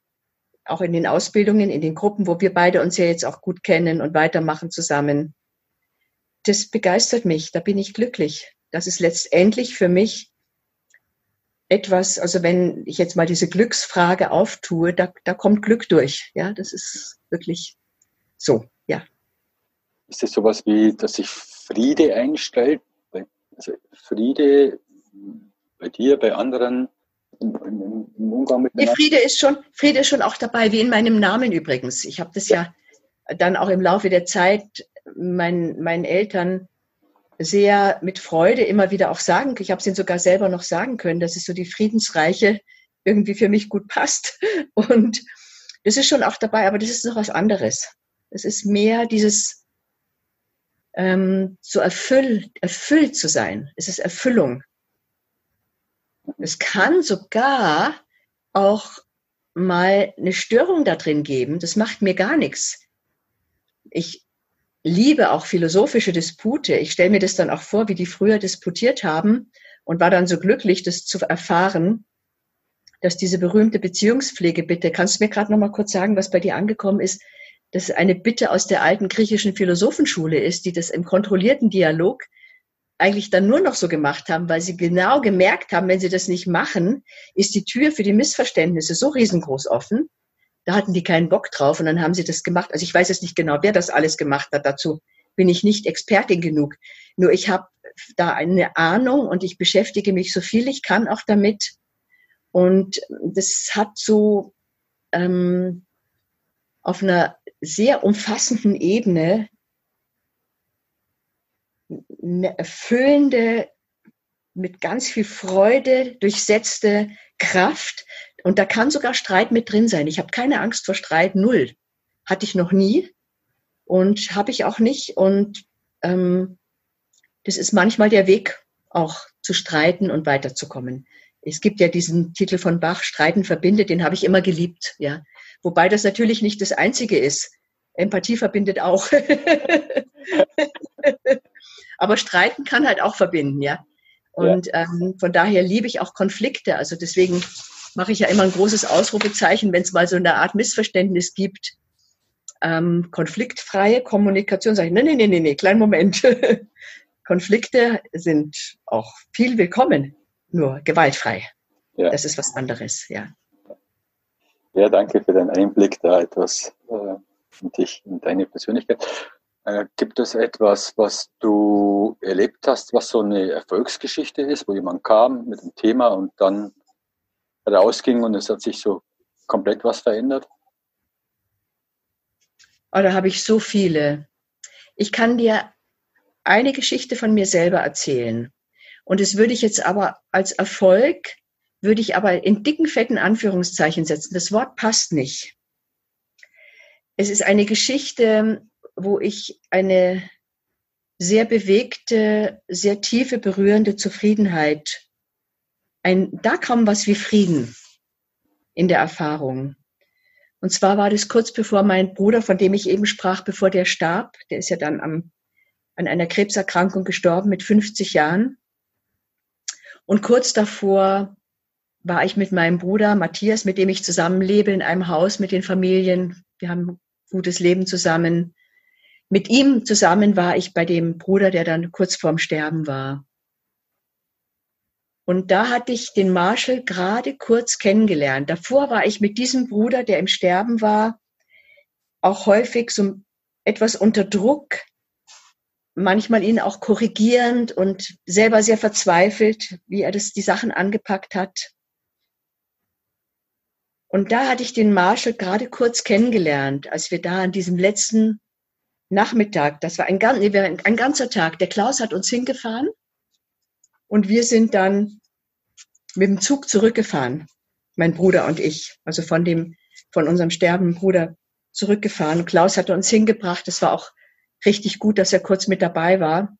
auch in den Ausbildungen, in den Gruppen, wo wir beide uns ja jetzt auch gut kennen und weitermachen zusammen, das begeistert mich, da bin ich glücklich. Das ist letztendlich für mich etwas, also wenn ich jetzt mal diese Glücksfrage auftue, da, da kommt Glück durch. Ja, das ist wirklich so, ja. Ist es sowas wie, dass sich Friede einstellt? Also Friede bei dir, bei anderen im, im, im Umgang mit Friede ist schon, Friede ist schon auch dabei, wie in meinem Namen übrigens. Ich habe das ja. ja dann auch im Laufe der Zeit mein, meinen Eltern sehr mit Freude immer wieder auch sagen, ich habe es ihnen sogar selber noch sagen können, dass es so die Friedensreiche irgendwie für mich gut passt. *laughs* Und das ist schon auch dabei, aber das ist noch was anderes. Es ist mehr dieses ähm, so erfüllt, erfüllt zu sein. Es ist Erfüllung. Es kann sogar auch mal eine Störung da drin geben. Das macht mir gar nichts. Ich liebe auch philosophische Dispute. Ich stelle mir das dann auch vor, wie die früher disputiert haben und war dann so glücklich, das zu erfahren, dass diese berühmte Beziehungspflege bitte, kannst du mir gerade noch mal kurz sagen, was bei dir angekommen ist, dass eine Bitte aus der alten griechischen Philosophenschule ist, die das im kontrollierten Dialog eigentlich dann nur noch so gemacht haben, weil sie genau gemerkt haben, wenn sie das nicht machen, ist die Tür für die Missverständnisse so riesengroß offen. Da hatten die keinen Bock drauf und dann haben sie das gemacht. Also ich weiß jetzt nicht genau, wer das alles gemacht hat. Dazu bin ich nicht Expertin genug. Nur ich habe da eine Ahnung und ich beschäftige mich so viel ich kann auch damit. Und das hat so ähm, auf einer sehr umfassenden Ebene eine erfüllende, mit ganz viel Freude durchsetzte Kraft. Und da kann sogar Streit mit drin sein. Ich habe keine Angst vor Streit, null. Hatte ich noch nie und habe ich auch nicht. Und ähm, das ist manchmal der Weg, auch zu streiten und weiterzukommen. Es gibt ja diesen Titel von Bach, Streiten verbindet, den habe ich immer geliebt, ja. Wobei das natürlich nicht das Einzige ist. Empathie verbindet auch. *laughs* Aber Streiten kann halt auch verbinden, ja. Und ja. Ähm, von daher liebe ich auch Konflikte. Also deswegen mache ich ja immer ein großes Ausrufezeichen, wenn es mal so eine Art Missverständnis gibt. Ähm, konfliktfreie Kommunikation, sage ich, nee, nee, nee, nee, nee, kleinen Moment. *laughs* Konflikte sind auch viel willkommen, nur gewaltfrei. Ja. Das ist was anderes, ja. Ja, danke für den Einblick da etwas äh, in dich, in deine Persönlichkeit. Äh, gibt es etwas, was du erlebt hast, was so eine Erfolgsgeschichte ist, wo jemand kam mit dem Thema und dann rausging und es hat sich so komplett was verändert? Oh, da habe ich so viele. Ich kann dir eine Geschichte von mir selber erzählen. Und das würde ich jetzt aber als Erfolg, würde ich aber in dicken, fetten Anführungszeichen setzen. Das Wort passt nicht. Es ist eine Geschichte, wo ich eine sehr bewegte, sehr tiefe, berührende Zufriedenheit, ein, da kam was wie Frieden in der Erfahrung. Und zwar war das kurz bevor mein Bruder, von dem ich eben sprach, bevor der starb, der ist ja dann am an einer Krebserkrankung gestorben mit 50 Jahren. Und kurz davor war ich mit meinem Bruder Matthias, mit dem ich zusammenlebe, in einem Haus mit den Familien. Wir haben ein gutes Leben zusammen. Mit ihm zusammen war ich bei dem Bruder, der dann kurz vorm Sterben war. Und da hatte ich den Marshall gerade kurz kennengelernt. Davor war ich mit diesem Bruder, der im Sterben war, auch häufig so etwas unter Druck, manchmal ihn auch korrigierend und selber sehr verzweifelt, wie er das die Sachen angepackt hat. Und da hatte ich den Marshall gerade kurz kennengelernt, als wir da an diesem letzten Nachmittag, das war ein, ein ganzer Tag, der Klaus hat uns hingefahren und wir sind dann mit dem Zug zurückgefahren, mein Bruder und ich, also von dem, von unserem sterbenden Bruder zurückgefahren. Klaus hatte uns hingebracht, das war auch richtig gut, dass er kurz mit dabei war.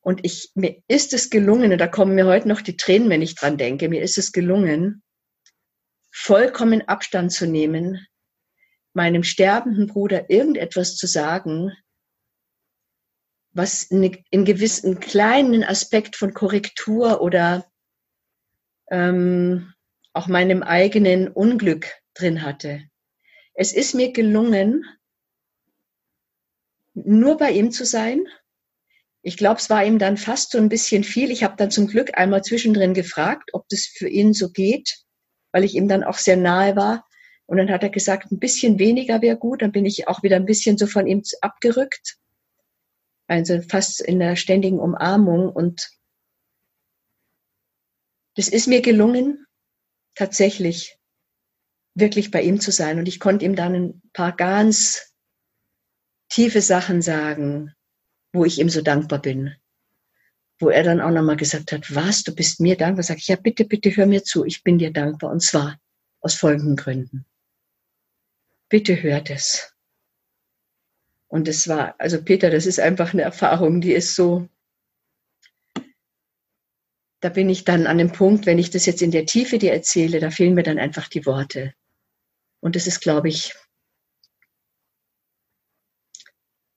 Und ich, mir ist es gelungen, und da kommen mir heute noch die Tränen, wenn ich dran denke, mir ist es gelungen, vollkommen Abstand zu nehmen, meinem sterbenden Bruder irgendetwas zu sagen, was in gewissen kleinen Aspekt von Korrektur oder ähm, auch meinem eigenen Unglück drin hatte. Es ist mir gelungen, nur bei ihm zu sein. Ich glaube, es war ihm dann fast so ein bisschen viel. Ich habe dann zum Glück einmal zwischendrin gefragt, ob das für ihn so geht, weil ich ihm dann auch sehr nahe war. Und dann hat er gesagt, ein bisschen weniger wäre gut. Dann bin ich auch wieder ein bisschen so von ihm abgerückt. Also fast in der ständigen Umarmung. Und das ist mir gelungen, tatsächlich wirklich bei ihm zu sein. Und ich konnte ihm dann ein paar ganz tiefe Sachen sagen, wo ich ihm so dankbar bin. Wo er dann auch nochmal gesagt hat, was, du bist mir dankbar? Sag ich, ja, bitte, bitte hör mir zu, ich bin dir dankbar. Und zwar aus folgenden Gründen. Bitte hört es. Und es war, also Peter, das ist einfach eine Erfahrung, die ist so, da bin ich dann an dem Punkt, wenn ich das jetzt in der Tiefe dir erzähle, da fehlen mir dann einfach die Worte. Und das ist, glaube ich,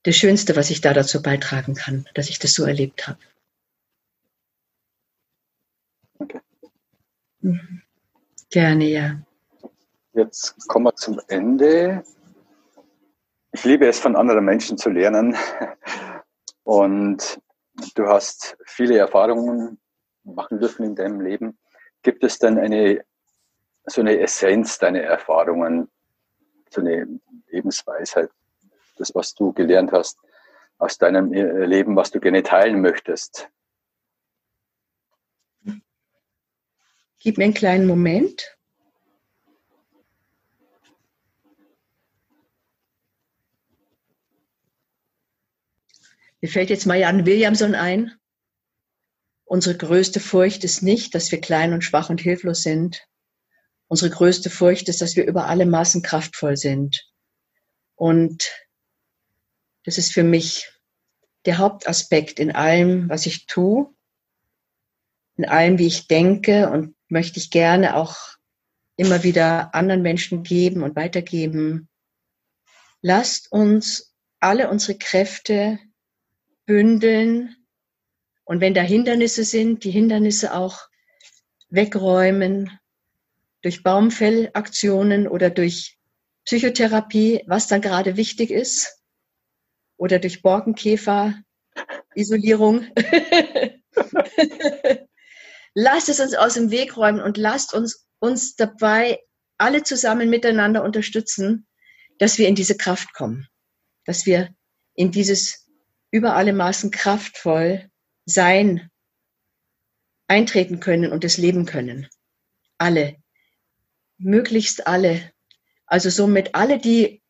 das Schönste, was ich da dazu beitragen kann, dass ich das so erlebt habe. Mhm. Gerne, ja. Jetzt kommen wir zum Ende. Ich liebe es, von anderen Menschen zu lernen. Und du hast viele Erfahrungen machen dürfen in deinem Leben. Gibt es denn eine, so eine Essenz deiner Erfahrungen, so eine Lebensweisheit, das, was du gelernt hast aus deinem äh, Leben, was du gerne teilen möchtest? Gib mir einen kleinen Moment. Mir fällt jetzt Marianne Williamson ein. Unsere größte Furcht ist nicht, dass wir klein und schwach und hilflos sind. Unsere größte Furcht ist, dass wir über alle Maßen kraftvoll sind. Und das ist für mich der Hauptaspekt in allem, was ich tue, in allem, wie ich denke und möchte ich gerne auch immer wieder anderen Menschen geben und weitergeben. Lasst uns alle unsere Kräfte bündeln und wenn da Hindernisse sind, die Hindernisse auch wegräumen durch Baumfellaktionen oder durch Psychotherapie, was dann gerade wichtig ist oder durch Borkenkäfer-Isolierung. *laughs* lasst es uns aus dem Weg räumen und lasst uns uns dabei alle zusammen miteinander unterstützen, dass wir in diese Kraft kommen, dass wir in dieses über alle Maßen kraftvoll sein eintreten können und es leben können. Alle. Möglichst alle. Also somit alle, die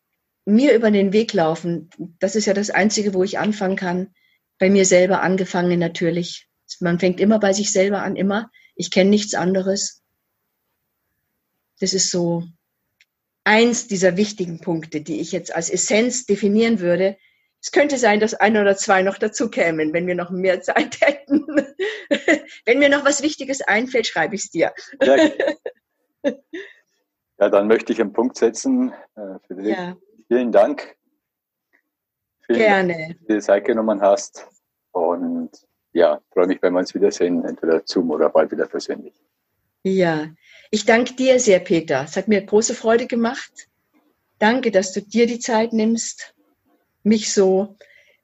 mir über den Weg laufen, das ist ja das Einzige, wo ich anfangen kann. Bei mir selber angefangen natürlich. Man fängt immer bei sich selber an, immer. Ich kenne nichts anderes. Das ist so eins dieser wichtigen Punkte, die ich jetzt als Essenz definieren würde. Es könnte sein, dass ein oder zwei noch dazu kämen, wenn wir noch mehr Zeit *laughs* hätten. wenn mir noch was Wichtiges einfällt, schreibe ich es dir. Ja. *laughs* ja. dann möchte ich einen Punkt setzen. Äh, ja. Vielen Dank. Vielen Gerne. Dank, dass du dir Zeit genommen hast. Und ja, freue mich, wenn wir uns wiedersehen, entweder Zoom oder bald wieder persönlich. Ja, ich danke dir sehr, Peter. Es hat mir große Freude gemacht. Danke, dass du dir die Zeit nimmst, mich so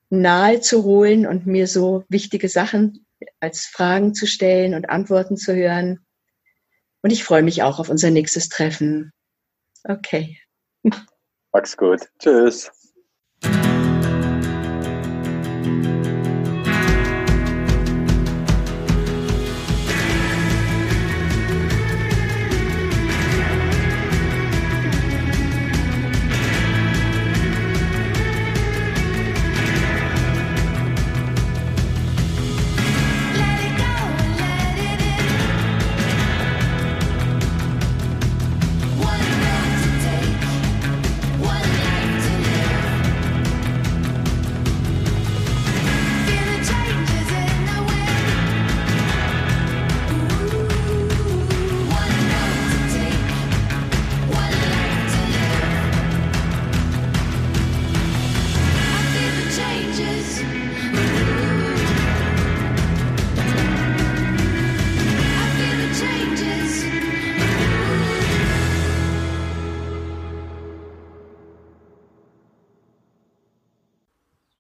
nahe zu holen und mir so wichtige Sachen als Fragen zu stellen und Antworten zu hören. Und ich freue mich auch auf unser nächstes Treffen. Okay. Mach's gut. Tschüss.